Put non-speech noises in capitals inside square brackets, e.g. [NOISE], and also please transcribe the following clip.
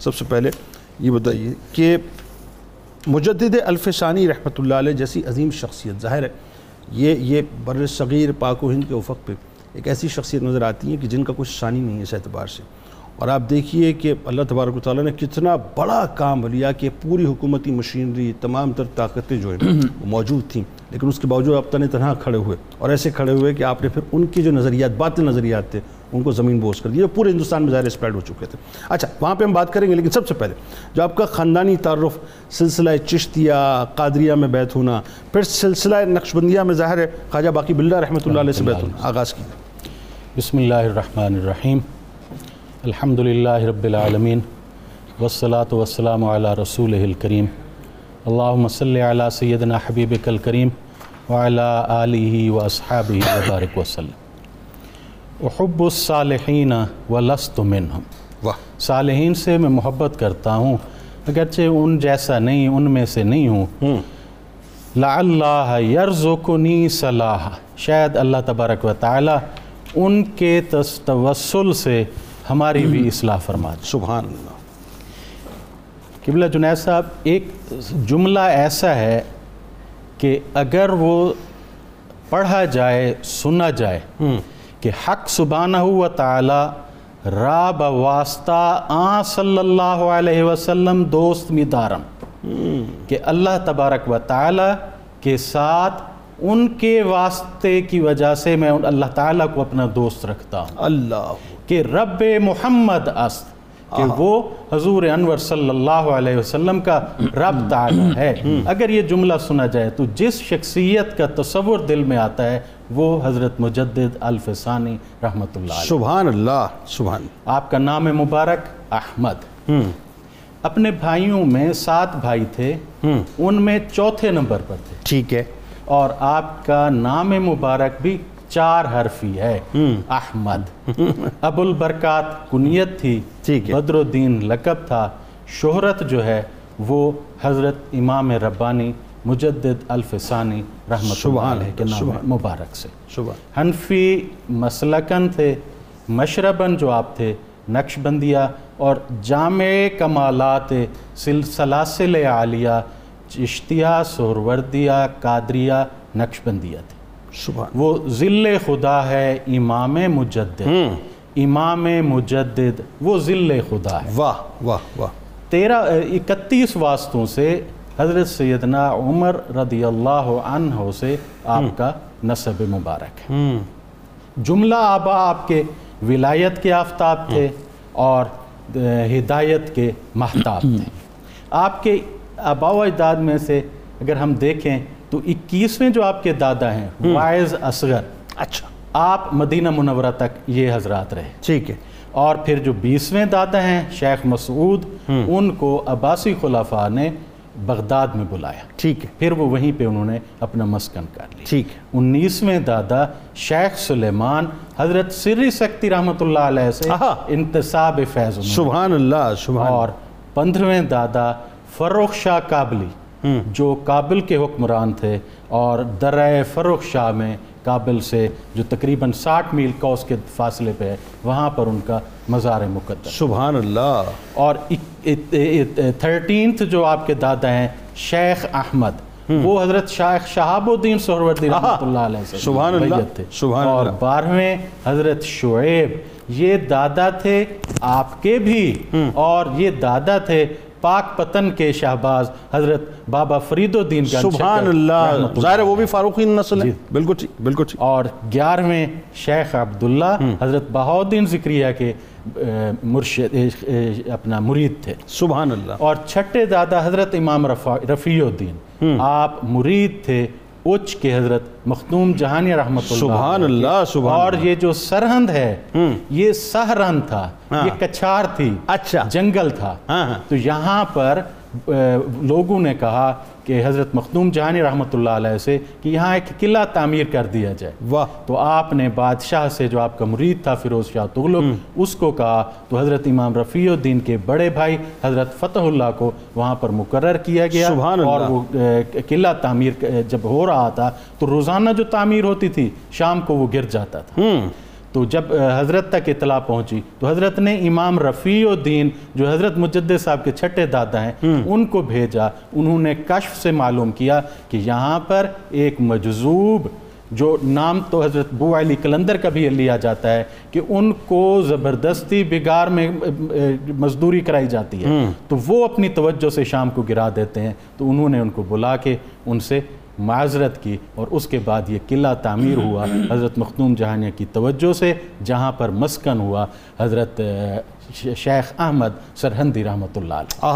سب سے پہلے یہ بتائیے کہ مجدد الفسانی رحمۃ اللہ علیہ جیسی عظیم شخصیت، ظاہر ہے، یہ یہ بر صغیر پاک و ہند کے افق پہ ایک ایسی شخصیت نظر آتی ہیں کہ جن کا کچھ ثانی نہیں ہے اس اعتبار سے۔ اور آپ دیکھیے کہ اللہ تبارک و تعالیٰ نے کتنا بڑا کام لیا کہ پوری حکومتی مشینری، تمام تر طاقتیں جو ہیں، وہ موجود تھیں۔ لیکن اس کے باوجود آپ تن تنہا کھڑے ہوئے، اور ایسے کھڑے ہوئے کہ آپ نے پھر ان کی جو نظریات، باطل نظریات تھے ان کو زمین بوس کر دیا پورے ہندوستان میں ظاہر اسپریڈ ہو چکے تھے۔ اچھا وہاں پہ ہم بات کریں گے، لیکن سب سے پہلے، جو آپ کا خاندانی تعارف سلسلہ چشتیہ، قادریہ میں بیت ہونا، پھر سلسلہ نقشبندیہ میں ظاہر ہے خواجہ باقی بلّہ رحمۃ اللہ علیہ سے بیت ہونا، آغاز کی بسم اللہ الرحمن الرحیم۔ الحمد للہ رب العالمین، والصلاة والسلام علی رسول الکریم۔ اللہم صلی علی سیدنا حبیب الکریم، وعلی آلہ و اصحابہ وبارک وسلم احب الصالحین ولست منہم۔ واہ۔ صالحین سے میں محبت کرتا ہوں اگرچہ ان جیسا نہیں ان میں سے نہیں ہوں۔ لعلہ یرزقنی صلاح شاید اللہ تبارک و تعالی ان کے توسل سے ہماری بھی اصلاح فرما دے۔ سبحان اللہ۔ قبلہ جنید صاحب ایک جملہ ایسا ہے کہ اگر وہ پڑھا جائے سنا جائے کہ حق سبحانہ و تعالی را بواسطہ آ صلی اللہ علیہ وسلم دوست می دارم کہ اللہ تبارک و تعالی کے ساتھ ان کے واسطے کی وجہ سے میں اللہ تعالیٰ کو اپنا دوست رکھتا ہوں اللہ کہ رب محمد است کہ وہ حضور انور صلی اللہ علیہ وسلم کا رب تعالی ہے۔ اگر یہ جملہ سنا جائے تو جس شخصیت کا تصور دل میں آتا ہے وہ حضرت مجدد الفسانی رحمۃ اللہ علیہ۔ سبحان اللہ سبحان۔ آپ کا نام مبارک احمد۔ اپنے بھائیوں میں سات بھائی تھے۔ ان میں چوتھے نمبر پر تھے۔ ٹھیک ہے۔ اور آپ کا نام مبارک بھی چار حرفی ہے۔ احمد۔ ابو البرکات کنیت تھی۔ بدر الدین لقب تھا۔ شہرت جو ہے وہ حضرت امام ربانی مجدد الفسانی سبحان اللہ کے نام مبارک سے۔ حنفی مسلکن تھے مشربن جو آپ تھے نقش بندیہ اور جامع کمالات سل سلاسل عالیہ چشتیہ سہروردیہ قادریہ نقش بندیہ تھے۔ سبحان وہ ذل خدا ہے امام مجدد امام مجدد وہ ذل خدا ہے۔ واہ واہ واہ۔ تیرہ اکتیس واسطوں سے حضرت سیدنا عمر رضی اللہ عنہ سے آپ کا نصب مبارک ہے۔ جملہ آبا آپ کے ولایت کے آفتاب تھے اور ہدایت کے محتاب تھے۔ [CLEARS THROAT] آپ کے آبا و اجداد میں سے اگر ہم دیکھیں تو اکیسویں جو آپ کے دادا ہیں وائز اصغر اچھا۔ آپ مدینہ منورہ تک یہ حضرات رہے۔ ٹھیک ہے۔ اور پھر جو بیسویں دادا ہیں شیخ مسعود ان کو عباسی خلفاء نے بغداد میں بلایا۔ ٹھیک ہے۔ پھر وہ وہیں پہ انہوں نے اپنا مسکن کر لیا۔ ٹھیک ہے۔ انیسویں دادا شیخ سلیمان حضرت سری سکتی رحمۃ اللہ علیہ سے۔ انتصاب فیض سبحان اللہ سبحان۔ اور پندرہویں دادا فروخ شاہ کابلی جو کابل کے حکمران تھے اور درہ فروخ شاہ میں کابل سے جو تقریباً ساٹھ میل کا اس کے فاصلے پہ ہے وہاں پر ان کا مزار مقدس۔ سبحان اللہ۔ اور تھرٹینتھ جو آپ کے دادا ہیں شیخ احمد وہ حضرت شیخ شہاب الدین سہروردی رحمۃ اللہ علیہ سے سبحان اللہ، تھے۔ سبحان اور۔ بارہویں حضرت شعیب یہ دادا تھے آپ کے بھی۔ اور یہ دادا تھے پاک پتن کے شہباز حضرت بابا فرید الدین سبحان اللہ. ظاہر ہے وہ بھی فاروقی نسل ہے۔ جی۔ بالکل ٹھیک بالکل ٹھیک۔ اور گیارہویں شیخ عبداللہ حضرت بہاؤدین ذکریہ کے مرشد اپنا مرید تھے۔ سبحان اللہ۔ اور چھٹے دادا حضرت امام رفیع الدین۔ آپ مرید تھے۔ اچ کے حضرت مختوم جہانی رحمت اللہ سبحان۔ اللہ، سبحان اور یہ جو سرہند ہے یہ سہرند تھا یہ کچھار تھی اچھا۔ جنگل تھا ہاں، ہاں۔ تو یہاں پر لوگوں نے کہا کہ حضرت مختوم جہانی رحمت اللہ علیہ سے کہ یہاں ایک قلعہ تعمیر کر دیا جائے۔ واہ۔ تو آپ نے بادشاہ سے جو آپ کا مرید تھا فیروز شاہ تغلق اس کو کہا۔ تو حضرت امام رفیع الدین کے بڑے بھائی حضرت فتح اللہ کو وہاں پر مقرر کیا گیا۔ سبحان اور اللہ۔ وہ قلعہ تعمیر جب ہو رہا تھا تو روزانہ جو تعمیر ہوتی تھی شام کو وہ گر جاتا تھا۔ تو جب حضرت تک اطلاع پہنچی تو حضرت نے امام رفیع الدین جو حضرت مجدد صاحب کے چھٹے دادا ہیں ان کو بھیجا۔ انہوں نے کشف سے معلوم کیا کہ یہاں پر ایک مجذوب جو نام تو حضرت بو علی کلندر کا بھی لیا جاتا ہے کہ ان کو زبردستی بگار میں مزدوری کرائی جاتی ہے۔ تو وہ اپنی توجہ سے شام کو گرا دیتے ہیں۔ تو انہوں نے ان کو بلا کے ان سے معذرت کی اور اس کے بعد یہ قلعہ تعمیر ہوا حضرت مختوم جہانیہ کی توجہ سے، جہاں پر مسکن ہوا حضرت شیخ احمد سرہندی رحمۃ اللہ علیہ۔